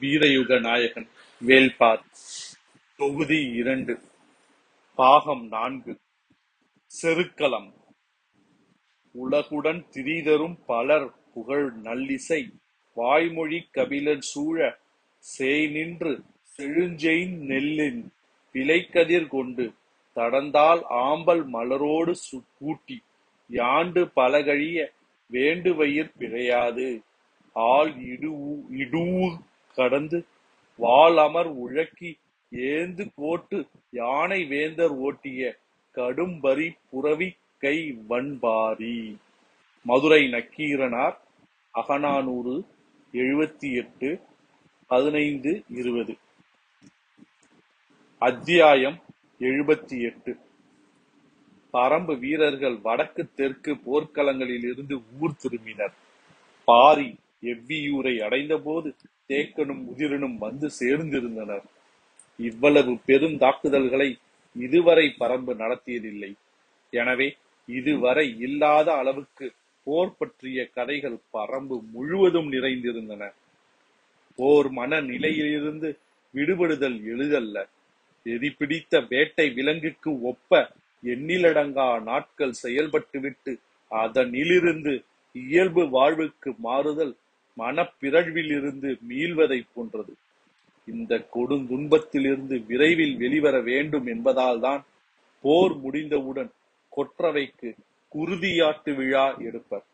வீரயுக நாயகன் வேல்பார். தொகுதி இரண்டு. பாகம் நான்கு. செருக்களம். உலகுடன் திரிதரும் பலர் புகழ் நல்லிசை. வாய்மொழி கபிலர் சூழ சேய் நின்று செழுஞ்செயின் நெல்லின் விலைக்கதிர் கொண்டு தடந்தால் ஆம்பல் மலரோடு சு- கூட்டி யாண்டு பலகழிய வேண்டுவயிர் பிழையாது. ஆள் இடூ இடூர் கடந்து வாளமர் அமர் உழக்கி ஏந்து கோட்டு யானை வேந்தர் ஓட்டிய கடும்பரி புரவி கை வண்பாரி. மதுரை நக்கீரனார் அகநானூறு எழுபத்தி எட்டு பதினைந்து இருபது. அத்தியாயம் எழுபத்தி எட்டு பரம்பு வீரர்கள் வடக்கு தெற்கு போர்க்களங்களில் இருந்து ஊர் திரும்பினர். பாரி எவ்வியூரை அடைந்தபோது தேக்கனும் உதிரனும் வந்து சேர்ந்திருந்தனர். இவ்வளவு பெரும் தாக்குதல்களை இதுவரை பரம்பு நடத்தியதில்லை. எனவே இதுவரை இல்லாத அளவுக்கு போர் பற்றிய கதைகள் பரம்பு முழுவதும் நிறைந்திருந்தன. போர் மன நிலையிலிருந்து விடுபடுதல் எளிதல்ல. எதி பிடித்த வேட்டை விலங்குக்கு ஒப்ப எண்ணிலடங்கா நாட்கள் செயல்பட்டுவிட்டு அதனிலிருந்து இயல்பு வாழ்வுக்கு மாறுதல் மனப்பிறழ்விலிருந்து மீள்வதை போன்றது. இந்த கொடுந்துன்பத்திலிருந்து விரைவில் வெளிவர வேண்டும் என்பதால்தான் போர் முடிந்தவுடன் கொற்றவைக்கு குருதியாட்டு விழா எடுப்பர்.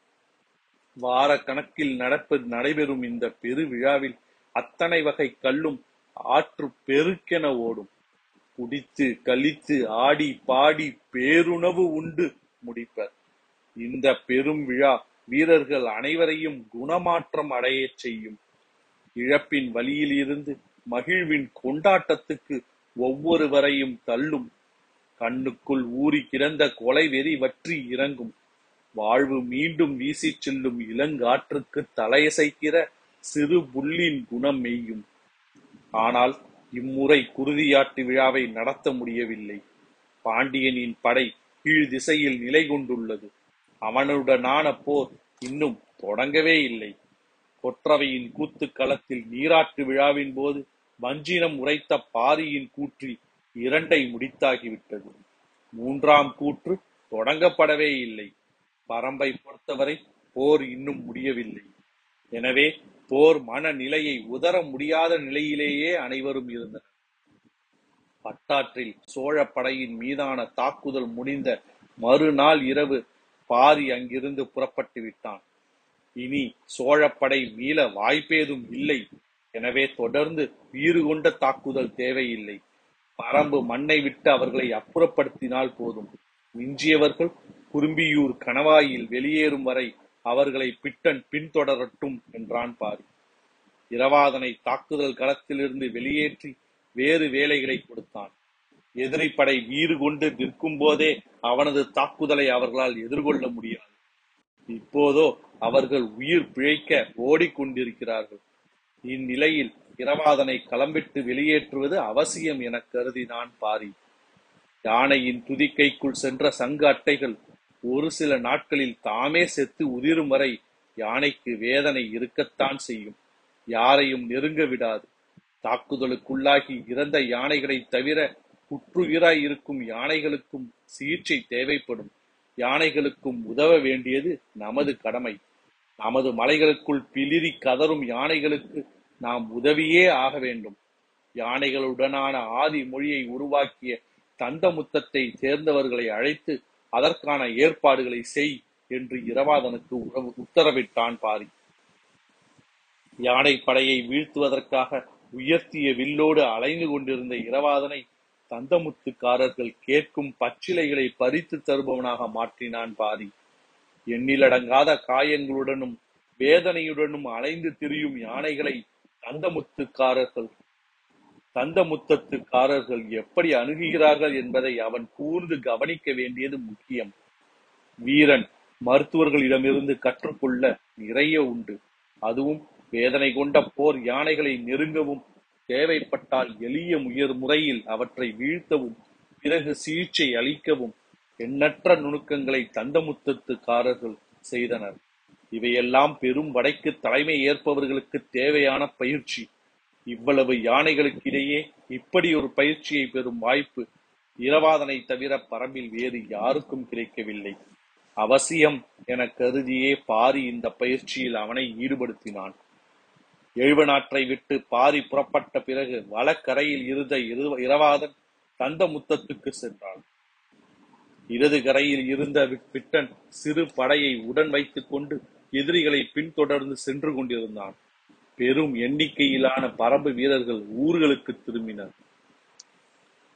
வார கணக்கில் நடப்பது நடைபெறும் இந்த பெரு விழாவில் அத்தனை வகை கல்லும் ஆற்று பெருக்கென ஓடும். குடித்து கழித்து ஆடி பாடி பேருணவு உண்டு முடிப்பர். இந்த பெரும் விழா வீரர்கள் அனைவரையும் குணமாற்றம் அடையச் செய்யும். இழப்பின் வழியில் இருந்து மகிழ்வின் கொண்டாட்டத்துக்கு ஒவ்வொருவரையும் தள்ளும். கண்ணுக்குள் ஊறி கிடந்த கொலை வெறி வற்றி இறங்கும். வாழ்வு மீண்டும் வீசிச் செல்லும் இளங்காற்றுக்கு தலையசைக்கிற சிறு புல்லின் குணம் மெய்யும். ஆனால் இம்முறை குருதியாட்டு விழாவை நடத்த முடியவில்லை. பாண்டியனின் படை கீழ் திசையில் நிலை கொண்டுள்ளது. அவனுடனான போர் இன்னும் தொடங்கவே இல்லை. கொற்றவையின் கூத்து களத்தில் நீராட்டு விழாவின் போது வஞ்சினம் உரைத்த பாரியின் கூற்றில் இரண்டை முடித்தாகிவிட்டது. மூன்றாம் கூற்று தொடங்கப்படவே இல்லை. பரம்பை பொறுத்தவரை போர் இன்னும் முடியவில்லை. எனவே போர் மனநிலையை உதர முடியாத நிலையிலேயே அனைவரும் இருந்தனர். பட்டாற்றில் சோழ படையின் மீதான தாக்குதல் முடிந்த மறுநாள் இரவு பாரி அங்கிருந்து புறப்பட்டு விட்டான். இனி சோழப்படை மீள வாய்ப்பேதும் இல்லை. எனவே தொடர்ந்து வீறு கொண்ட தாக்குதல் தேவையில்லை. பரம்பு மண்ணை விட்டு அவர்களை அப்புறப்படுத்தினால் போதும். மிஞ்சியவர்கள் குறும்பியூர் கணவாயில் வெளியேறும் வரை அவர்களை பிட்டன் பின்தொடரட்டும் என்றான் பாரி. இரவாதனை தாக்குதல் களத்திலிருந்து வெளியேற்றி வேறு வேலைகளை கொடுத்தான். எதிரிப்படை வீறு கொண்டு நிற்கும் போதே அவனது தாக்குதலை அவர்களால் எதிர்கொள்ள முடியாது. இப்போதோ அவர்கள் உயிர் பிழைக்க ஓடிக்கொண்டிருக்கிறார்கள். இந்நிலையில் இரவாதனை களம்பிட்டு வெளியேற்றுவது அவசியம் என கருதினான் பாரி. யானையின் துதிக்கைக்குள் சென்ற சங்கு அட்டைகள் ஒரு சில நாட்களில் தாமே செத்து உதிரும் வரை யானைக்கு வேதனை இருக்கத்தான் செய்யும். யாரையும் நெருங்க விடாது. தாக்குதலுக்குள்ளாகி இறந்த யானைகளை தவிர புற்றுயிராய் இருக்கும் யானைகளுக்கும் சிகிச்சை தேவைப்படும். யானைகளுக்கும் உதவ வேண்டியது நமது கடமை. நமது மலைகளுக்குள் பிளிரி கதறும் யானைகளுக்கு நாம் உதவியே ஆக வேண்டும். யானைகளுடனான ஆதி மொழியை உருவாக்கிய தந்தமுத்தத்தை சேர்ந்தவர்களை அழைத்து அதற்கான ஏற்பாடுகளை செய் என்று இரவாதனுக்கு உறவு- உத்தரவிட்டான் பாரி. யானை படையை வீழ்த்துவதற்காக உயர்த்திய வில்லோடு அலைந்து கொண்டிருந்த இரவாதனை தந்தமுத்துக்காரர்கள் கேட்கும் பச்சிலைகளை பறித்து தருபவனாக மாற்றினான் பாரி. எண்ணிலடங்காத காயங்களுடனும் வேதனையுடனும் அலைந்து திரியும் யானைகளை தந்தமுத்துக்காரர்கள் தந்தமுத்தத்துக்காரர்கள் எப்படி அணுகுகிறார்கள் என்பதை அவன் கூர்ந்து கவனிக்க வேண்டியது முக்கியம். வீரன் மருத்துவர்களிடமிருந்து கற்றுக்கொள்ள நிறைய உண்டு. அதுவும் வேதனை கொண்ட போர் யானைகளை நெருங்கவும் தேவைப்பட்டால் எளிய உயர் முறையில் அவற்றை வீழ்த்தவும் பிறகு சிகிச்சை அளிக்கவும் எண்ணற்ற நுணுக்கங்களை தந்தமுத்தத்துக்காரர்கள் செய்தனர். இவையெல்லாம் பெரும் படைக்கு தலைமை ஏற்பவர்களுக்கு தேவையான பயிற்சி. இவ்வளவு யானைகளுக்கிடையே இப்படி ஒரு பயிற்சியை பெறும் வாய்ப்பு இரவாதனை தவிர பரம்பில் வேறு யாருக்கும் கிடைக்கவில்லை. அவசியம் என கருதியே பாரி இந்த பயிற்சியில் அவனை ஈடுபடுத்தினான். எழுவனாற்றை விட்டு பாரி புறப்பட்ட பிறகு வலக்கரையில் இருந்த இரவாதன் தந்த முத்தத்துக்கு சென்றான். இடது கரையில் இருந்த விட்டன் சிறு படையை உடன் வைத்துக் கொண்டு எதிரிகளை பின்தொடர்ந்து சென்று கொண்டிருந்தான். பெரும் எண்ணிக்கையிலான பரம்பு வீரர்கள் ஊர்களுக்கு திரும்பினர்.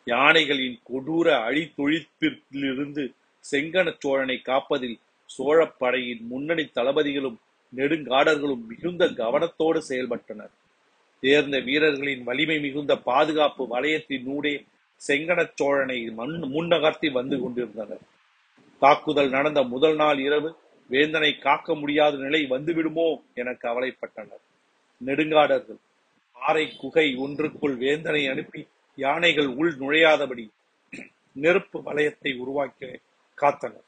யானைகளின் கொடூர அழித்தொழிப்பிலிருந்து செங்கன சோழனை காப்பதில் சோழப்படையின் முன்னணி தளபதிகளும் நெடுங்காடர்களும் மிகுந்த கவனத்தோடு செயல்பட்டனர். தேர்ந்த வீரர்களின் வலிமை மிகுந்த பாதுகாப்பு வலயத்தினூடே செங்கனச் சோழனை மண் முன்னகர்த்தி வந்து கொண்டிருந்தனர். தாக்குதல் நடந்த முதல் நாள் இரவு வேந்தனை காக்க முடியாத நிலை வந்துவிடுமோ என கவலைப்பட்டனர். நெடுங்காடர்கள் பாறை குகை ஒன்றுக்குள் வேந்தனை அனுப்பி யானைகள் உள் நுழையாதபடி நெருப்பு வளையத்தை உருவாக்கி காத்தனர்.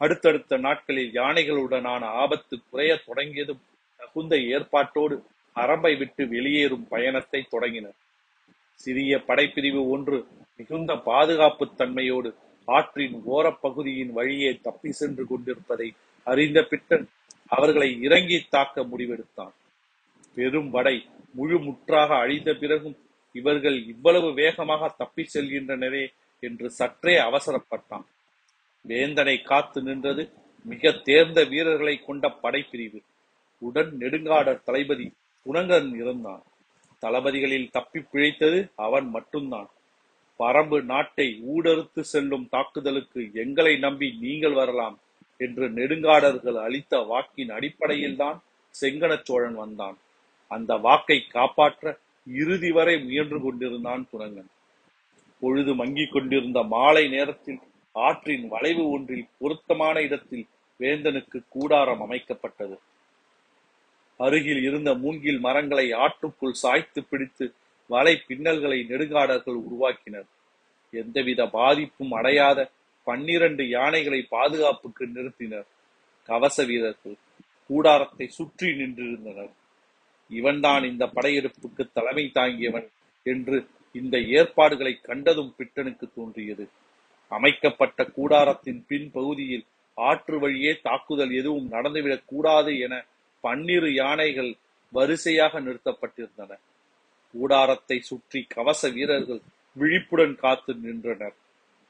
அடுத்தடுத்த நாட்களில் யானைகளுடனான ஆபத்து குறையத் தொடங்கியதும் தகுந்த ஏற்பாட்டோடு அரம்பை விட்டு வெளியேறும் பயணத்தை தொடங்கினர் சிறிய படைப்பிரிவு ஒன்று மிகுந்த பாதுகாப்பு தன்மையோடு ஆற்றின் ஓரப்பகுதியின் வழியே தப்பி சென்று கொண்டிருப்பதை அறிந்த பிட்டன் அவர்களை இறங்கி தாக்க முடிவெடுத்தான். பெரும் படை முழு முற்றாக அழிந்த பிறகும் இவர்கள் இவ்வளவு வேகமாக தப்பி செல்கின்றனரே என்று சற்றே அவசரப்பட்டான். வேந்தனை காத்து நின்றது மிக தேர்ந்த வீரர்களை கொண்ட படைப்பிரிவு. உடன் நெடுங்காடர் தளபதி புனங்கன் இருந்தான் தளபதிகளில் தப்பி பிழைத்தது அவன் மட்டும்தான். பரம்பு நாட்டை ஊடறுத்து செல்லும் தாக்குதலுக்கு எங்களை நம்பி நீங்கள் வரலாம் என்று நெடுங்காடர்கள் அளித்த வாக்கின் அடிப்படையில்தான் செங்கனச் சோழன் வந்தான். அந்த வாக்கை காப்பாற்ற இறுதி வரை முயன்று கொண்டிருந்தான் குரங்கன் பொழுது மங்கிக் கொண்டிருந்த மாலை நேரத்தில் ஆற்றின் வளைவு ஒன்றில் பொருத்தமான இடத்தில் வேந்தனுக்கு கூடாரம் அமைக்கப்பட்டது. அருகில் இருந்த மூங்கில் மரங்களை ஆற்றுக்குள் சாய்த்து பிடித்து வலை பின்னல்களை நெடுங்காடர்கள் உருவாக்கினர். எந்தவித பாதிப்பும் அடையாத பன்னிரண்டு யானைகளை பாதுகாப்புக்கு நிறுத்தினர் கவச வீரர்கள். கூடாரத்தை சுற்றி நின்றிருந்தனர். இவன்தான் இந்த படையெடுப்புக்கு தலைமை தாங்கியவன் என்று இந்த ஏற்பாடுகளை கண்டதும் பிட்டனுக்கு தோன்றியது. அமைக்கப்பட்ட கூடாரத்தின் பின் பகுதியில் ஆற்று வழியே தாக்குதல் எதுவும் நடந்துவிடக் கூடாது என பன்னிரு யானைகள் வரிசையாக நிறுத்தப்பட்டிருந்தன. கூடாரத்தை சுற்றி கவச வீரர்கள் விழிப்புடன் காத்து நின்றனர்.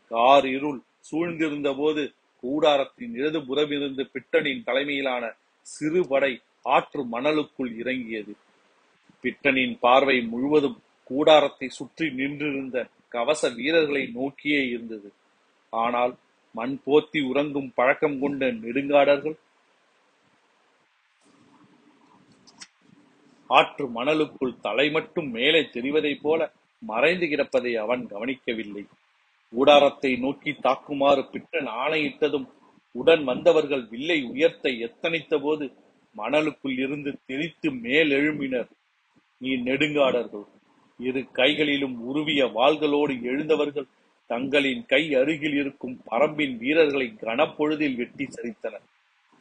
கார் இருள் சூழ்ந்திருந்த போது கூடாரத்தின் இடது புறமிருந்து பிட்டனின் தலைமையிலான சிறு படை ஆற்று மணலுக்குள் இறங்கியது. பிட்டனின் பார்வை முழுவதும் கூடாரத்தை சுற்றி நின்றிருந்த கவச வீரர்களை நோக்கியே இருந்தது. ஆனால் மண் போத்தி உறங்கும் பழக்கம் கொண்ட நெடுங்காடர்கள் ஆற்று மணலுக்குள் தலை மட்டும் மேலே தெரிவதைப் போல மறைந்து கிடப்பதை அவன் கவனிக்கவில்லை. கூடாரத்தை நோக்கி தாக்குமாறு பிட்டன் ஆணையிட்டதும் உடன் வந்தவர்கள் வில்லை உயர்த்த எத்தனித்த போது மணலுக்குள் இருந்து தெரித்து மேலெழும்பினர் நீ நெடுங்காடர்கள் இரு கைகளிலும் உருவிய வாள்களோடு எழுந்தவர்கள் தங்களின் கை அருகில் இருக்கும் பரம்பின் வீரர்களை கனப்பொழுதில் வெட்டி சரித்தனர்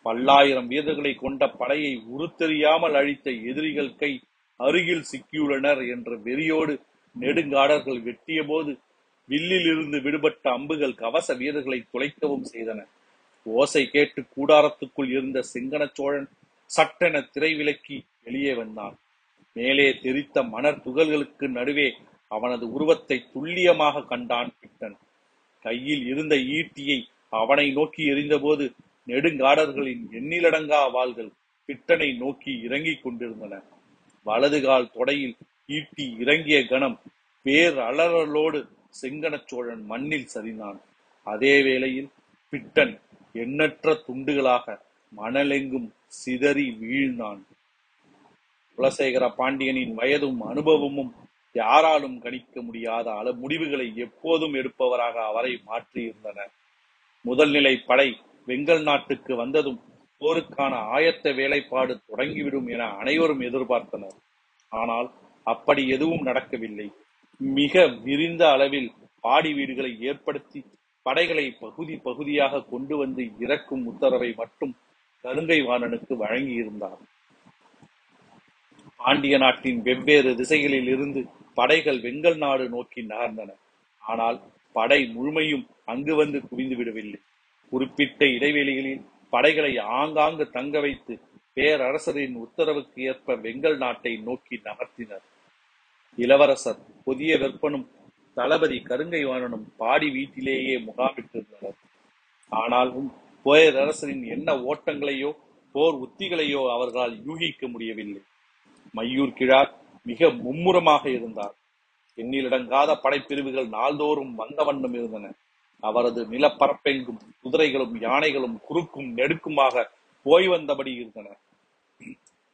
பல்லாயிரம் வீரர்களை கொண்ட படையை உருத்தெரியாமல் அழித்த எதிரிகள் கை அருகில் சிக்கியுள்ளனர் என்ற வெறியோடு நெடுங்காடர்கள் வெட்டிய போது வில்லில் இருந்து விடுபட்ட அம்புகள் கவச வீரர்களை துளைக்கவும் செய்தன. ஓசை கேட்டு கூடாரத்துக்குள் இருந்த சிங்கன சோழன் சட்டென திரை விலக்கி வெளியே வந்தான். மேலே தெரித்த மணர் துகள்களுக்கு நடுவே அவனது உருவத்தை துல்லியமாக கண்டான் பிட்டன் கையில் இருந்த ஈட்டியை அவனை நோக்கி எறிந்தபோது நெடுங்காடர்களின் எண்ணிலடங்கா வாள்கள் பிட்டனை நோக்கி இறங்கிக் கொண்டிருந்தன. வலதுகால் தொடையில் ஈட்டி இறங்கிய கணம் பேர் அலறலோடு செங்கனச் சோழன் மண்ணில் சரிந்தான். அதே வேளையில் பிட்டன் எண்ணற்ற துண்டுகளாக மணலெங்கும் சிதறி வீழ்ந்தான். குலசேகர பாண்டியனின் வயதும் அனுபவமும் யாராலும் கணிக்க முடியாத அள முடிவுகளை எப்போதும் எடுப்பவராக அவரை மாற்றியிருந்தன. முதல் நிலை படை வெங்கல் நாட்டுக்கு வந்ததும் போருக்கான ஆயத்த வேலைப்பாடு தொடங்கிவிடும் என அனைவரும் எதிர்பார்த்தனர். ஆனால் அப்படி எதுவும் நடக்கவில்லை. மிக விரிந்த அளவில் பாடி வீடுகளை ஏற்படுத்தி படைகளை பகுதி பகுதியாக கொண்டு வந்து இறக்கும் உத்தரவை மட்டும் கருங்கை வாணனுக்கு வழங்கியிருந்தார். பாண்டிய நாட்டின் வெவ்வேறு திசைகளில் இருந்து படைகள் வெங்கல் நாடு நோக்கி நகர்ந்தன. ஆனால் படை முழுமையும் அங்கு வந்து குவிந்து விடவில்லை. குறிப்பிட்ட இடைவெளிகளில் படைகளை ஆங்காங்கு தங்க வைத்து பேரரசரின் உத்தரவுக்கு ஏற்ப வெங்கல் நாட்டை நோக்கி நகர்த்தினர். இளவரசர் புதிய வெப்பனும் தளபதி கருங்கைவாணனும் பாடி வீட்டிலேயே முகாமிட்டிருந்தனர். ஆனாலும் பேரரசரின் என்ன ஓட்டங்களையோ போர் உத்திகளையோ அவர்களால் யூகிக்க முடியவில்லை. மையூர் கிழார் மிக மும்முரமாக இருந்தார். எண்ணிலடங்காத படைப்பிரிவுகள் நாள்தோறும் வந்த வண்ணம் இருந்தன. அவரது நிலப்பரப்பெங்கும் குதிரைகளும் யானைகளும் குறுக்கும் நெடுக்குமாக போய் வந்தபடி இருந்தன.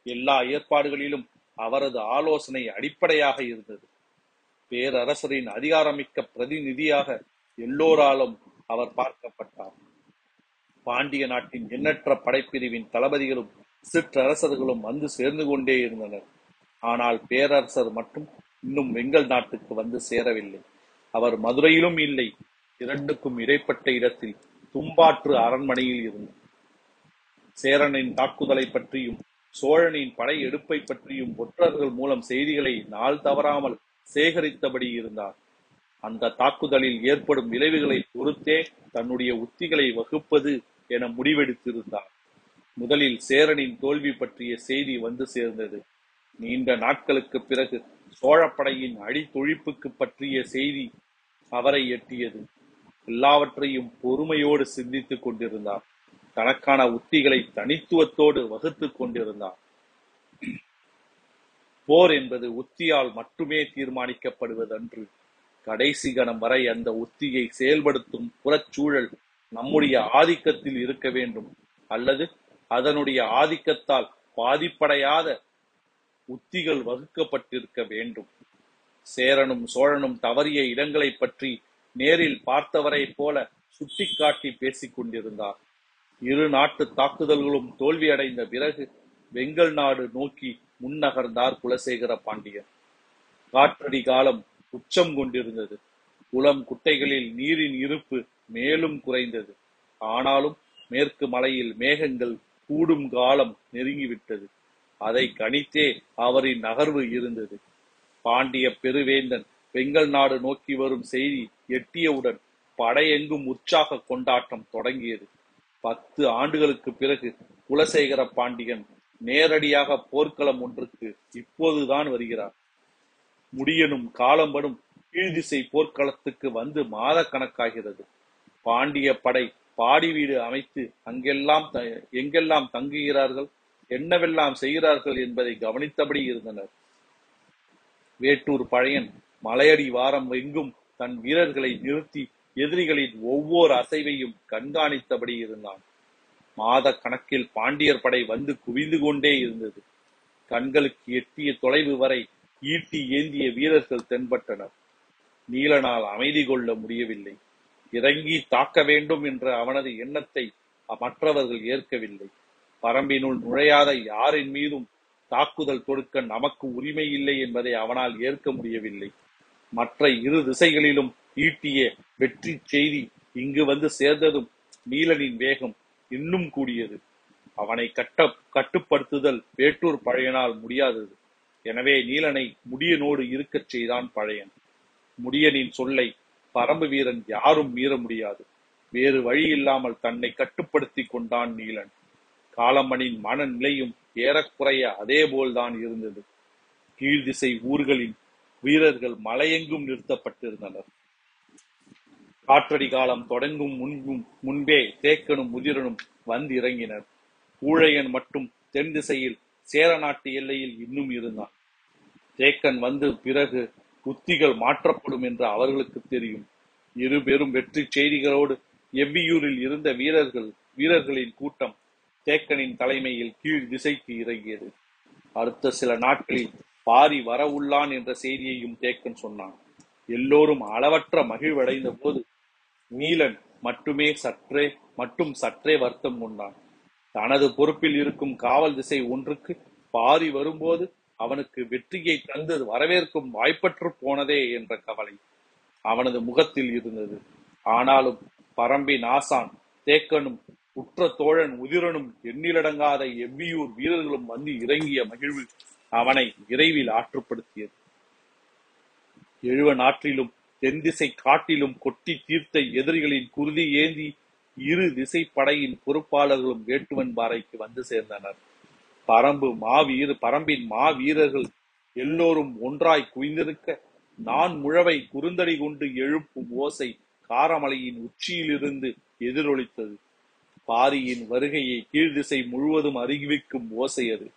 எல்லா ஏற்பாடுகளிலும் அவரது ஆலோசனை அடிப்படையாக இருந்தது. பேரரசரின் அதிகாரமிக்க பிரதிநிதியாக எல்லோராலும் அவர் பார்க்கப்பட்டார். பாண்டிய நாட்டின் எண்ணற்ற படைப்பிரிவின் தளபதிகளும் சிற்றரசர்களும் வந்து சேர்ந்து கொண்டே இருந்தனர். ஆனால் பேரரசர் மட்டும் இன்னும் வெங்கல் நாட்டுக்கு வந்து சேரவில்லை. அவர் மதுரையிலும் இல்லை இரண்டுக்கும் இடைப்பட்ட இடத்தில் தும்பாற்று அரண்மனையில் இருந்தார். சேரனின் தாக்குதலை பற்றியும் சோழனின் படை எடுப்பை பற்றியும் ஒற்றர்கள் மூலம் செய்திகளை நாள் தவறாமல் சேகரித்தபடி இருந்தார். அந்த தாக்குதலில் ஏற்படும் விளைவுகளை பொறுத்தே தன்னுடைய உத்திகளை வகுப்பது என முடிவெடுத்திருந்தார். முதலில் சேரனின் தோல்வி பற்றிய செய்தி வந்து சேர்ந்தது. நீண்ட நாட்களுக்கு பிறகு சோழப்படையின் அடித்தொழிப்புக்கு பற்றிய செய்தி அவரை எட்டியது. எல்லாவற்றையும் பொறுமையோடு சிந்தித்துக் கொண்டிருந்தார் தனக்கான உத்திகளை தனித்துவத்தோடு வகுத்துக் கொண்டிருந்தார் போர் என்பது உத்தியால் மட்டுமே தீர்மானிக்கப்படுவதன்று. கடைசி கணம் வரை அந்த உத்தியை செயல்படுத்தும் புறச்சூழல் நம்முடைய ஆதிக்கத்தில் இருக்க வேண்டும். அல்லது அதனுடைய ஆதிக்கத்தால் பாதிப்படையாத உத்திகள் வகுக்கப்பட்டிருக்க வேண்டும். சேரனும் சோழனும் தவறிய இடங்களை பற்றி நேரில் பார்த்தவரை போல சுட்டிக்காட்டி பேசிக் கொண்டிருந்தார். இரு நாட்டு தாக்குதல்களும் தோல்வியடைந்த பிறகு வெங்கல் நாடு நோக்கி முன்னகர்ந்தார் குலசேகர பாண்டியன். காற்றடி காலம் உச்சம் கொண்டிருந்தது. குளம் குட்டைகளில் நீரின் இருப்பு மேலும் குறைந்தது. ஆனாலும் மேற்கு மலையில் மேகங்கள் கூடும் காலம் நெருங்கிவிட்டது. அதை கணித்தே அவரின் நகர்வு இருந்தது. பாண்டிய பெருவேந்தன் வெங்கல் நாடு நோக்கி வரும் செய்தி எட்டியவுடன் படையெங்கும் உற்சாக கொண்டாட்டம் தொடங்கியது. பத்து ஆண்டுகளுக்கு பிறகு குலசேகர பாண்டியன் நேரடியாக போர்க்களம் ஒன்றுக்கு இப்போதுதான் வருகிறார். முடியனும் காலம்படும் கீழ்திசை போர்க்களத்துக்கு வந்து மாத கணக்காகிறது பாண்டிய படை பாடி வீடு அமைத்து அங்கெல்லாம் எங்கெல்லாம் தங்குகிறார்கள் என்னவெல்லாம் செய்கிறார்கள் என்பதை கவனித்தபடி இருந்தனர். வேட்டூர் பழையன் மலையடி வாரம் எங்கும் தன் வீரர்களை நிறுத்தி எதிரிகளின் ஒவ்வொரு அசைவையும் கண்காணித்தபடி இருந்தான். மாத கணக்கில் பாண்டியர் படை வந்து குவிந்து கொண்டே இருந்தது. கண்களுக்கு எட்டிய தொலைவு வரை ஈட்டி ஏந்திய வீரர்கள் தென்பட்டனர். நீலனால் அமைதி கொள்ள முடியவில்லை. இறங்கி தாக்க வேண்டும் என்ற அவனது எண்ணத்தை மற்றவர்கள் ஏற்கவில்லை. பரம்பினுள் நுழையாத யாரின் மீதும் தாக்குதல் தொடுக்க நமக்கு உரிமை இல்லை என்பதை அவனால் ஏற்க முடியவில்லை. மற்ற இரு திசைகளிலும் ஈட்டிய வெற்றி செய்தி இங்கு வந்து சேர்ந்ததும் நீலனின் வேகம் இன்னும் கூடியது. அவனை கட்ட கட்டுப்படுத்துதல் வேட்டூர் பழையனால் முடியாதது. எனவே நீலனை முடியனோடு இருக்கச் செய்தான் பழையன். முடியனின் சொல்லை பரம்பு வீரன் யாரும் மீற முடியாது. வேறு வழி இல்லாமல் தன்னை கட்டுப்படுத்திக் கொண்டான் நீலன். காலமனின் மனநிலையும் ஏறக்குறைய அதேபோல்தான் இருந்தது. கீழ்திசை ஊர்களின் வீரர்கள் மலையெங்கும் நிறுத்தப்பட்டிருந்தனர். காற்றடி காலம் தொடங்கும் முன்பும் முன்பே தேக்கனும் முதிரனும் வந்து இறங்கினர் ஊழையன் மட்டும் தென் திசையில் சேர நாட்டு எல்லையில் இன்னும் இருந்தான். தேக்கன் வந்து பிறகு உத்திகள் மாற்றப்படும் என்று அவர்களுக்கு தெரியும். இரு பெரும் வெற்றி செய்திகளோடு எவ்வியூரில் இருந்த வீரர்கள் வீரர்களின் கூட்டம் தேக்கனின் தலைமையில் கீழ் திசைக்கு இறங்கியது. அடுத்த சில நாட்களில் பாரி வரவுள்ளான் என்ற செய்தியையும் தேக்கன் சொன்னான். எல்லோரும் அளவற்ற மகிழ்வடைந்த போது நீலன் மட்டுமே சற்றே மட்டும் சற்றே வருத்தம் கொண்டான். தனது பொறுப்பில் இருக்கும் காவல் திசை ஒன்றுக்கு பாரி வரும்போது அவனுக்கு வெற்றியை தந்து வரவேற்கும் வாய்ப்பற்று போனதே என்ற கவலை அவனது முகத்தில் இருந்தது. ஆனாலும் பரம்பி நாசான் தேக்கனும் உற்ற தோழன் உதிரனும் எண்ணிலடங்காத எவ்வியூர் வீரர்களும் வந்து இறங்கிய மகிழ்வு அவனை விரைவில் ஆற்றுப்படுத்தியது. எழுவ நாற்றிலும் தென்திசை காட்டிலும் கொட்டி தீர்த்த எதிரிகளின் குருதி ஏந்தி இரு திசை படையின் பொறுப்பாளர்களும் வேட்டுவன் பாறைக்கு வந்து சேர்ந்தனர். பரம்பு மாவீர பரம்பின் மாவீரர்கள் எல்லோரும் ஒன்றாய் குவிந்திருக்க நான் முழவை குறுந்தடி கொண்டு எழுப்பும் ஓசை காரமலையின் உச்சியிலிருந்து எதிரொலித்தது. பாரியின் வருகையை கீழ்திசை முழுவதும் அறிவிக்கும் ஓசை அது.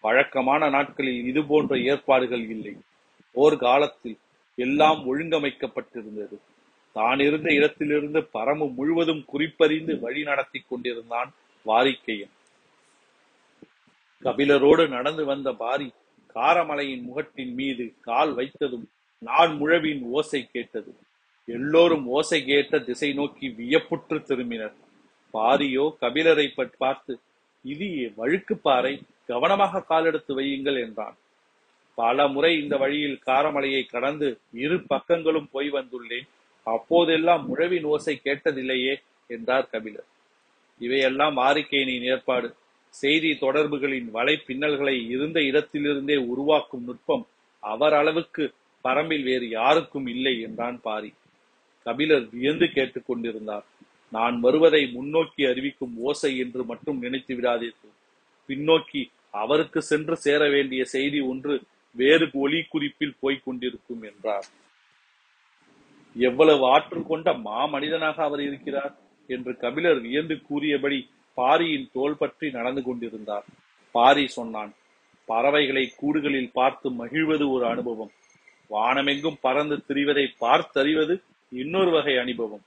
வழக்கமான நாட்களில் இது போன்ற ஏற்பாடுகள் இல்லை. ஓர் காலத்தில் எல்லாம் ஒழுங்கமைக்கப்பட்டிருந்தது. தான் இருந்த இடத்திலிருந்து பரமு முழுவதும் குறிப்பறிந்து வழி நடத்தி கொண்டிருந்தான் வாரிக்கையன். கபிலரோடு நடந்து வந்த பாரி காரமலையின் முகட்டின் மீது கால் வைத்ததும் நான் முழவின் ஓசை கேட்டது. எல்லோரும் ஓசை கேட்ட திசை நோக்கி வியப்புற்று திரும்பினர். பாரியோ கபிலரை பார்த்து இது வழுக்கு பாறை கவனமாக காலெடுத்து வையுங்கள் என்றான். பல முறை இந்த வழியில் காரமலையை கடந்து இரு பக்கங்களும் போய் வந்துள்ளேன். அப்போதெல்லாம் முழவின் ஓசை கேட்டதில்லையே என்றார் கபிலர். இவையெல்லாம் ஆரிக்கையினின் ஏற்பாடு. செய்தி தொடர்புகளின் வலை பின்னல்களை இருந்த இடத்திலிருந்தே உருவாக்கும் நுட்பம் அவர் அளவுக்கு பரம்பில் வேறு யாருக்கும் இல்லை என்றான் பாரி. கபிலர் வியந்து கேட்டுக் கொண்டிருந்தார். நான் வருவதை முன்னோக்கி அறிவிக்கும் ஓசை என்று மட்டும் நினைத்து விடாதீர்கள். பின்னோக்கி அவருக்கு சென்று சேர வேண்டிய செய்தி ஒன்று வேறு ஒளி குறிப்பில் போய்க் கொண்டிருக்கும் என்றார். எவ்வளவு ஆற்றல் கொண்ட மாமனிதனாக அவர் இருக்கிறார் என்று கபிலர் வியந்து கூறியபடி பாரியின் தோல் பற்றி நடந்து கொண்டிருந்தார். பாரி சொன்னான் பறவைகளை கூடுகளில் பார்த்து மகிழ்வது ஒரு அனுபவம். வானமெங்கும் பறந்து திரிவதை பார்த்தறிவது இன்னொரு வகை அனுபவம்.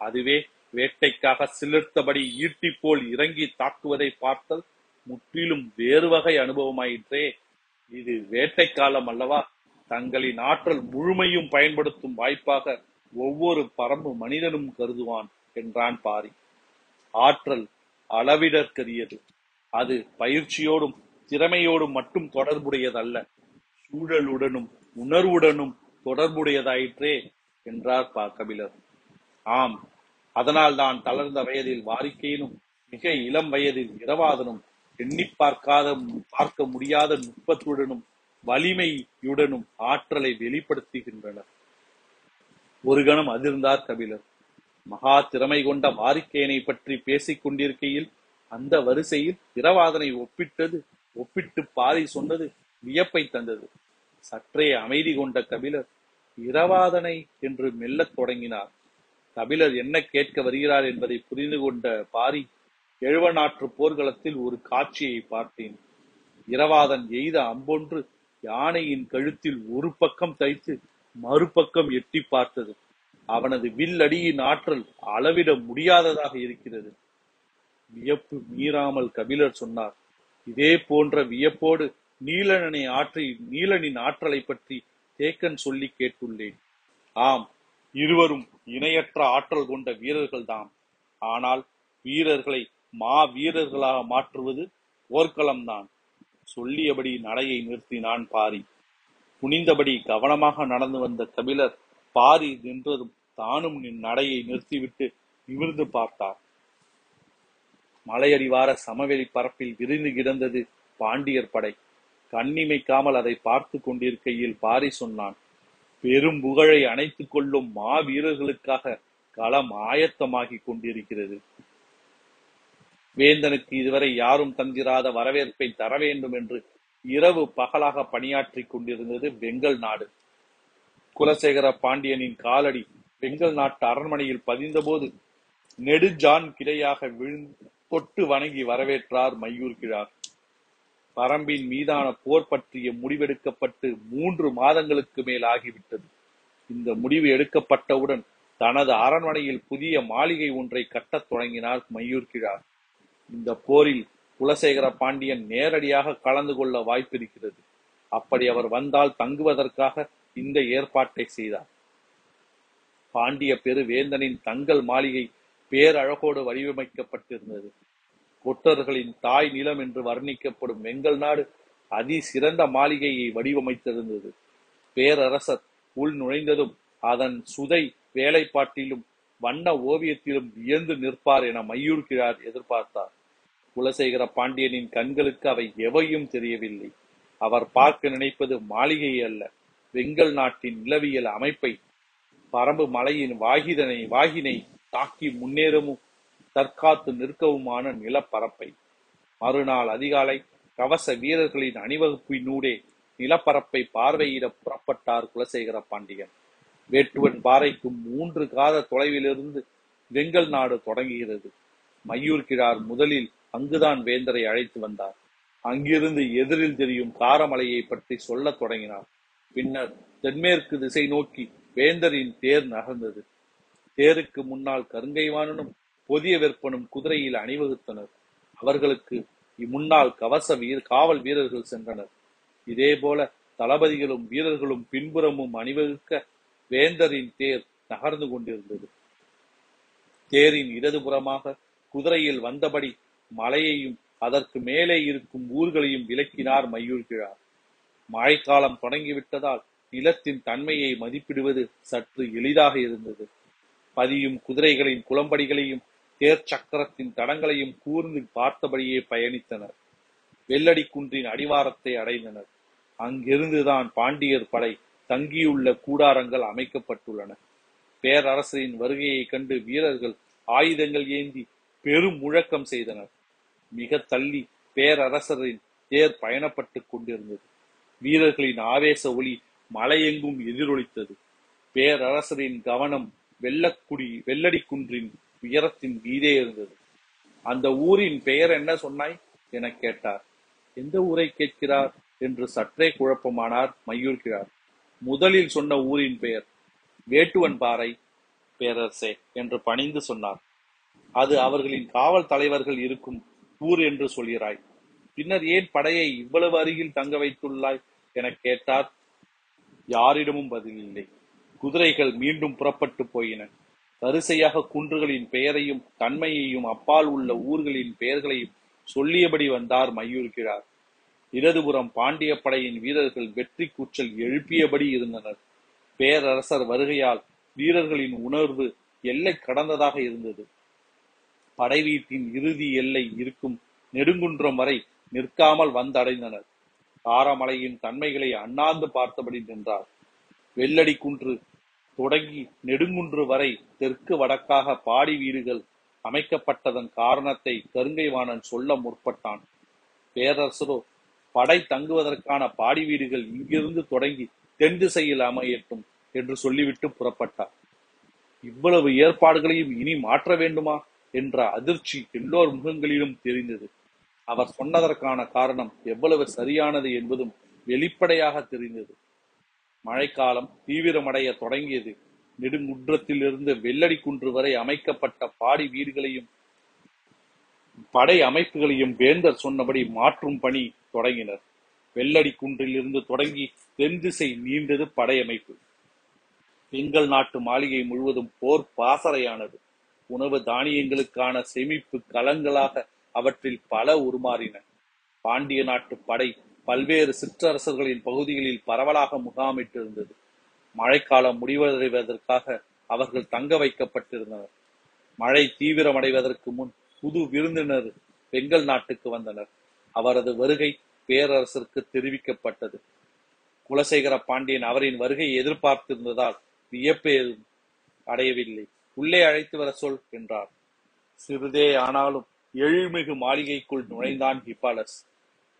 அதுவே வேட்டைக்காக சிலிர்த்தபடி ஈட்டி போல் இறங்கி தாக்குவதை பார்த்தல் முற்றிலும் வேறு வகை அனுபவமாயிற்றே. இது வேட்டை காலம் அல்லவா? தங்களின் ஆற்றல் முழுமையும் பயன்படுத்தும் வாய்ப்பாக ஒவ்வொரு பரம்பு மனிதனும் கருதுவான் என்றான் பாரி. ஆற்றல் அளவிடற்கரியது. அது பயிற்சியோடும் திறமையோடும் மட்டும் தொடர்புடையதல்ல. சூழலுடனும் உணர்வுடனும் தொடர்புடையதாயிற்றே என்றார் பா கபிலர் ஆம் அதனால் தான் தளர்ந்த வயதில் வாரிக்கையினும் மிக இளம் வயதில் இரவாதனும் எண்ணி பார்க்காத பார்க்க முடியாத நுட்பத்துடனும் வலிமையுடனும் ஆற்றலை வெளிப்படுத்துகின்றனர். ஒரு கணம் அதிர்ந்தார் கபிலர். மகா திறமை கொண்ட வாரிக்கையனை பற்றி பேசிக் கொண்டிருக்கையில் அந்த வரிசையில் இரவாதனை ஒப்பிட்டது ஒப்பிட்டு பாரி சொன்னது வியப்பை தந்தது. சற்றே அமைதி கொண்ட கபிலர் இரவாதனை என்று மெல்லத் தொடங்கினார். கபிலர் என்ன கேட்க வருகிறார் என்பதை புரிந்து கொண்ட பாரி எழுவநாற்று போர்க்களத்தில் ஒரு காட்சியை பார்த்தேன். இரவாதன் எய்த அம்பொன்று யானையின் கழுத்தில் ஒரு பக்கம் தைத்து மறுபக்கம் எட்டி பார்த்தது. அவனது வில்லடியின் ஆற்றல் அளவிட முடியாததாக இருக்கிறது. வியப்பு மீறாமல் கபிலர் சொன்னார் இதே போன்ற வியப்போடு நீலனனை ஆற்றி நீலனின் ஆற்றலை பற்றி தேக்கன் சொல்லி கேட்டுள்ளேன். ஆம் இருவரும் இணையற்ற ஆற்றல் கொண்ட வீரர்கள்தான் ஆனால் வீரர்களை மா வீரர்களாக மாற்றுவது போர்க்களம்தான். சொல்லியபடி நடையை நிறுத்தினான் பாரி. குனிந்தபடி கவனமாக நடந்து வந்த கபிலர் பாரி நின்றதும் தானும் நின் நடையை நிறுத்திவிட்டு நிமிர்ந்து பார்த்தார். மலையடிவார சமவெளி பரப்பில் விரிந்து கிடந்தது பாண்டியர் படை. கண்ணிமைக்காமல் அதை பார்த்து கொண்டிருக்கையில் பாரி சொன்னான் பெரும் புகழை அணைத்துக் கொள்ளும் மாவீரர்களுக்காக களம் ஆயத்தமாகிக் கொண்டிருக்கிறது. வேந்தனுக்கு இதுவரை யாரும் தந்திராத வரவேற்பை தர வேண்டும் என்று இரவு பகலாக பணியாற்றிக் கொண்டிருந்தது வெங்கல் நாடு. குலசேகர பாண்டியனின் காலடி வெங்கல் நாட்டு அரண்மனையில் பதிந்தபோது நெடுஜான் கிளையாக விழுந்து தொட்டு வணங்கி வரவேற்றார் மையூர் கிழார். பரம்பின் மீதான போர் பற்றிய முடிவெடுக்கப்பட்டு மூன்று மாதங்களுக்கு மேல் ஆகிவிட்டது. இந்த முடிவு எடுக்கப்பட்டவுடன் தனது அரண்மனையில் புதிய மாளிகை ஒன்றை கட்டத் தொடங்கினார் மையூர் கிழார். இந்த போரில் குலசேகர பாண்டியன் நேரடியாக கலந்து கொள்ள வாய்ப்பிருக்கிறது. அப்படி அவர் வந்தால் தங்குவதற்காக இந்த ஏற்பாட்டை செய்தார். பாண்டிய பெருவேந்தனின் தங்கள் மாளிகை பேரழகோடு வடிவமைக்கப்பட்டிருந்தது. கொட்டர்களின் தாய் நிலம் என்று வர்ணிக்கப்படும் வெங்கல் நாடு அதி சிறந்த மாளிகையை வடிவமைத்திருந்தது. பேரரசர் உள் நுழைந்ததும் அதன் சுதை வேலைப்பாட்டிலும் வண்ண ஓவியத்திலும் வியந்து நிற்பார் என மையூர் கிழார் எதிர்பார்த்தார். குலசேகர பாண்டியனின் கண்களுக்கு அவை எவையும் தெரியவில்லை. அவர் பார்க்க நினைப்பது மாளிகை அல்ல வெங்கல் நாட்டின் நிலவியல் அமைப்பை பரம்பு மலையின் வாகிதனை வாகினை தாக்கி முன்னேறவும் தற்காத்து நிற்கவுமான நிலப்பரப்பை. மறுநாள் அதிகாலை கவச வீரர்களின் அணிவகுப்பினூடே நிலப்பரப்பை பார்வையிட புறப்பட்டார் குலசேகர பாண்டியன். வேட்டுவன் பாறைக்கு மூன்று காத தொலைவிலிருந்து வெங்கல் நாடு தொடங்குகிறது. மையூர் கிழார் முதலில் அங்குதான் வேந்தரை அழைத்து வந்தார். அங்கிருந்து எதிரில் தெரியும் காரமலையை பற்றி சொல்லத் தொடங்கினார். பின்னர் தென்மேற்கு திசை நோக்கி வேந்தரின் தேர் நகர்ந்தது. தேருக்கு முன்னால் கருங்கைவானனும் பொதிய வெப்பனும் குதிரையில் அணிவகுத்தனர். அவர்களுக்கு முன்னால் கவச வீர் காவல் வீரர்கள் சென்றனர். இதேபோல தளபதிகளும் வீரர்களும் பின்புறமும் அணிவகுக்க வேந்தரின் தேர் நகர்ந்து கொண்டிருந்தது. தேரின் இடதுபுறமாக குதிரையில் வந்தபடி மலையையும் அதற்கு மேலே இருக்கும் ஊர்களையும் விளக்கினார் மையூர்கிழார். மழைக்காலம் தொடங்கிவிட்டதால் நிலத்தின் தன்மையை மதிப்பிடுவது சற்று எளிதாக இருந்தது. பதியும் குதிரைகளின் குளம்படிகளையும் தேர் சக்கரத்தின் தடங்களையும் கூர்ந்து பார்த்தபடியே பயணித்தனர். வெள்ளடி குன்றின் அடிவாரத்தை அடைந்தனர். அங்கிருந்துதான் பாண்டியர் படை தங்கியுள்ள கூடாரங்கள் அமைக்கப்பட்டுள்ளன. பேரரசரின் வருகையை கண்டு வீரர்கள் ஆயுதங்கள் ஏந்தி பெரும் முழக்கம் செய்தனர். மிக தள்ளி பேரரசரின் தேர் பயணப்பட்டுக் கொண்டிருந்தது. வீரர்களின் ஆவேச ஒளி மலையெங்கும் எதிரொலித்தது. பேரரசரின் கவனம் வெள்ளக்குடி வெள்ளடி குன்றின் உயரத்தின் மீதே இருந்தது. அந்த ஊரின் பெயர் என்ன சொன்னாய்? என கேட்டார். எந்த ஊரை கேட்கிறார்? என்று சற்றே குழப்பமானார் மையூர்கிறார் முதலில் சொன்ன ஊரின் பெயர் வேட்டுவன் பாறை பேரரசே என்று பணிந்து சொன்னார். அது அவர்களின் காவல் தலைவர்கள் இருக்கும் ஊர் என்று சொல்கிறாய். பின்னர் ஏன் படையை இவ்வளவு அருகில் தங்க வைத்துள்ளாய்? என கேட்டார் யாரிடமும் பதில் இல்லை குதிரைகள் மீண்டும் புறப்பட்டு போயின. வரிசையாக குன்றுகளின் பெயரையும் தன்மையையும் அப்பால் உள்ள ஊர்களின் பெயர்களையும் சொல்லியபடி வந்தார் மையூர்கிறார் இடதுபுறம் பாண்டிய படையின் வீரர்கள் வெற்றி கூச்சல் எழுப்பியபடி இருந்தனர். பேரரசர் வருகையால் வீரர்களின் உணர்வு எல்லை கடந்ததாக இருந்தது. படை வீட்டின் இறுதி எல்லை இருக்கும் நெடுங்குன்றம் வரை நிற்காமல் வந்தடைந்தனர். காரமலையின் தன்மைகளை அண்ணாந்து பார்த்தபடி நின்றார். வெள்ளடி குன்று தொடங்கி நெடுங்குன்று வரை தெற்கு வடக்காக பாடி வீடுகள் அமைக்கப்பட்டதன் காரணத்தை கருங்கைவாணன் சொல்ல முற்பட்டான். பேரரசரோ படை தங்குவதற்கான பாடி வீடுகள் இங்கிருந்து தொடங்கி தென் திசையில் அமையட்டும் என்று சொல்லிவிட்டு புறப்பட்டார். இவ்வளவு ஏற்பாடுகளையும் இனி மாற்ற வேண்டுமா என்ற அதிர்ச்சி எல்லோர் முகங்களிலும் தெரிந்தது. அவர் சொன்னதற்கான காரணம் எவ்வளவு சரியானது என்பதும் வெளிப்படையாக தெரிந்தது. மழைக்காலம் தீவிரமடைய தொடங்கியது. நெடுங்குன்றத்திலிருந்து வெள்ளடி குன்று வரை அமைக்கப்பட்ட பாடி வீடுகளையும் படை அமைப்புகளையும் வேந்தர் சொன்னபடி மாற்றும் பணி தொடங்கினர். வெள்ளடி குன்றில் இருந்து தொடங்கி தென் திசை நீண்டது படையமைப்பு எங்கள் நாட்டு மாளிகை முழுவதும் போர் பாசறையானது. உணவு தானியங்களுக்கான செமிப்பு களங்களாக அவற்றில் பல உருமாறின. பாண்டிய நாட்டு படை பல்வேறு சிற்றரசர்களின் பகுதிகளில் பரவலாக முகாமிட்டிருந்தது. மழைக்காலம் முடிவடைவதற்காக அவர்கள் தங்க வைக்கப்பட்டிருந்தனர். மழை தீவிரமடைவதற்கு முன் புது விருந்தினர் பெங்கல் நாட்டுக்கு வந்தனர். அவரது வருகை பேரரசருக்கு தெரிவிக்கப்பட்டது. குலசேகர பாண்டியன் அவரின் வருகையை எதிர்பார்த்திருந்ததால் வியப்பேதும் அடையவில்லை. உள்ளே அழைத்து வர சொல் என்றார். சிறிதே ஆனாலும் எழில்மிகு மாளிகைக்குள் நுழைந்தான் ஹிப்பாலஸ்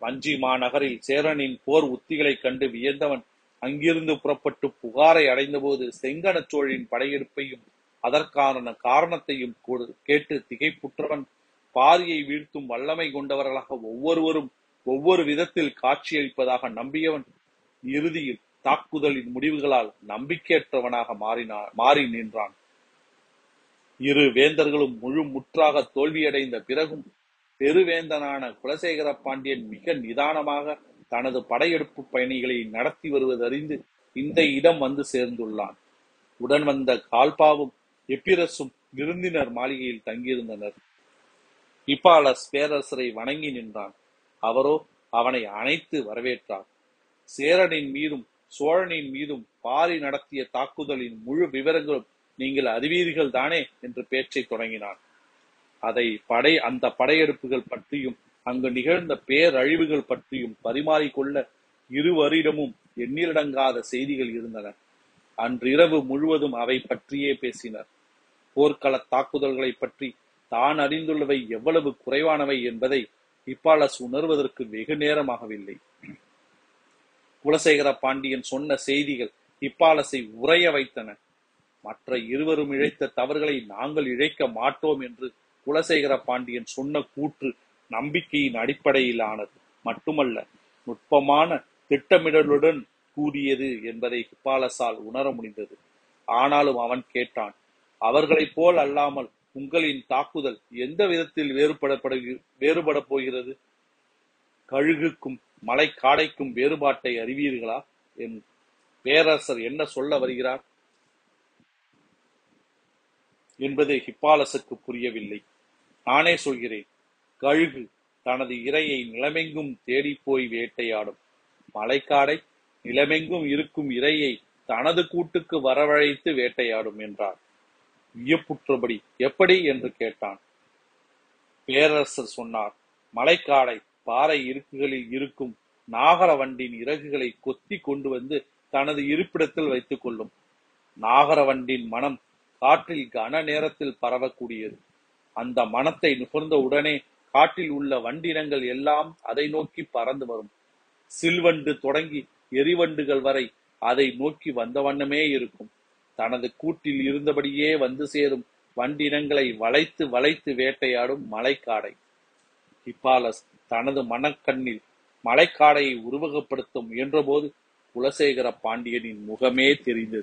வஞ்சி மாநகரில் சேரனின் போர் உத்திகளைக் கண்டு வியந்தவன் அங்கிருந்து புறப்பட்டு புகாரை அடைந்தபோது செங்கனச் சோழின் படையெடுப்பையும் அதற்கான காரணத்தையும் கூடு- கேட்டு திகைப்புற்றவன் பாரியை வீழ்த்தும் வல்லமை கொண்டவர்களாக ஒவ்வொருவரும் ஒவ்வொரு விதத்தில் காட்சியளிப்பதாக நம்பியவன் இறுதியில் தாக்குதலின் முடிவுகளால் நம்பிக்கையற்றவனாக மாறினான் மாறி நின்றான். இரு வேந்தர்களும் முழு முற்றாக தோல்வியடைந்த பிறகும் பெருவேந்தனான குலசேகர பாண்டியன் மிக நிதானமாக தனது படையெடுப்பு பயணிகளை நடத்தி வருவதறிந்து இந்த இடம் வந்து சேர்ந்துள்ளான். உடன் வந்த கால்பாவும் எப்பிரசும் விருந்தினர் மாளிகையில் தங்கியிருந்தனர். இப்பாலஸ் பேரரசரை வணங்கி நின்றான். அவரோ அவனை அணைத்து வரவேற்றார். சேரனின் மீதும் சோழனின் மீதும் பாரி நடத்திய தாக்குதலின் முழு விவரங்களும் நீங்கள் அறிவீர்கள் தானே என்று பேச்சை தொடங்கினான். அதை படை அந்த படையெடுப்புகள் பற்றியும் அங்கு நிகழ்ந்த பேரழிவுகள் பற்றியும் பரிமாறிக்கொள்ள இருவரிடமும் எண்ணிலடங்காத செய்திகள் இருந்தன. அன்றிரவு முழுவதும் அவை பற்றியே பேசினர். போர்க்கள தாக்குதல்களை பற்றி தான் அறிந்துள்ளவை எவ்வளவு குறைவானவை என்பதை ஹிப்பாலஸ் உணர்வதற்கு வெகு நேரமாகவில்லை. குலசேகர பாண்டியன் சொன்ன செய்திகள் இப்பாலசை உறைய வைத்தன. மற்ற இருவரும் இழைத்த தவறுகளை நாங்கள் இழைக்க மாட்டோம் என்று குலசேகர பாண்டியன் சொன்ன கூற்று நம்பிக்கையின் அடிப்படையிலானது. மட்டுமல்ல நுட்பமான திட்டமிடலுடன் கூடியது என்பதை ஹிப்பாலசால் உணர முடிந்தது. ஆனாலும் அவன் கேட்டான் அவர்களைப் போல் அல்லாமல் உங்களின் தாக்குதல் எந்த விதத்தில் வேறுபட வேறுபட போகிறது? கழுகுக்கும் மலைக்காடைக்கும் வேறுபாட்டை அறிவீர்களா? என் பேரரசர் என்ன சொல்ல வருகிறார்? என்பது ஹிப்பாலசுக்கு புரியவில்லை. நானே சொல்கிறேன் கழுகு தனது இரையை நிலமெங்கும் தேடிப்போய் வேட்டையாடும். மலைக்காடை நிலமெங்கும் இருக்கும் இரையை தனது கூட்டுக்கு வரவழைத்து வேட்டையாடும் என்றார். வியப்புற்றபடி எப்படி? என்று கேட்டான். பேரரசர் சொன்னார் மலைக்காடை பாறை இருக்குகளில் இருக்கும் நாகரவண்டின் இறகுகளை கொத்தி கொண்டு வந்து தனது இருப்பிடத்தில் வைத்துக் கொள்ளும். நாகரவண்டின் மனம் காற்றில் கன நேரத்தில் பரவக்கூடியது. அந்த மனத்தை நுகர்ந்த உடனே காட்டில் உள்ள வண்டினங்கள் எல்லாம் அதை நோக்கி பறந்து வரும். சில்வண்டு தொடங்கி எரிவண்டுகள் வரை அதை நோக்கி வந்த வண்ணமே இருக்கும். தனது கூட்டில் இருந்தபடியே வந்து சேரும் வண்டினங்களை வளைத்து வளைத்து வேட்டையாடும் மலைக்காடை. ஹிப்பாலஸ் தனது மனக்கண்ணில் மலைக்காடையை உருவகப்படுத்த முயன்றபோது குலசேகர பாண்டியனின் முகமே தெரிந்தது.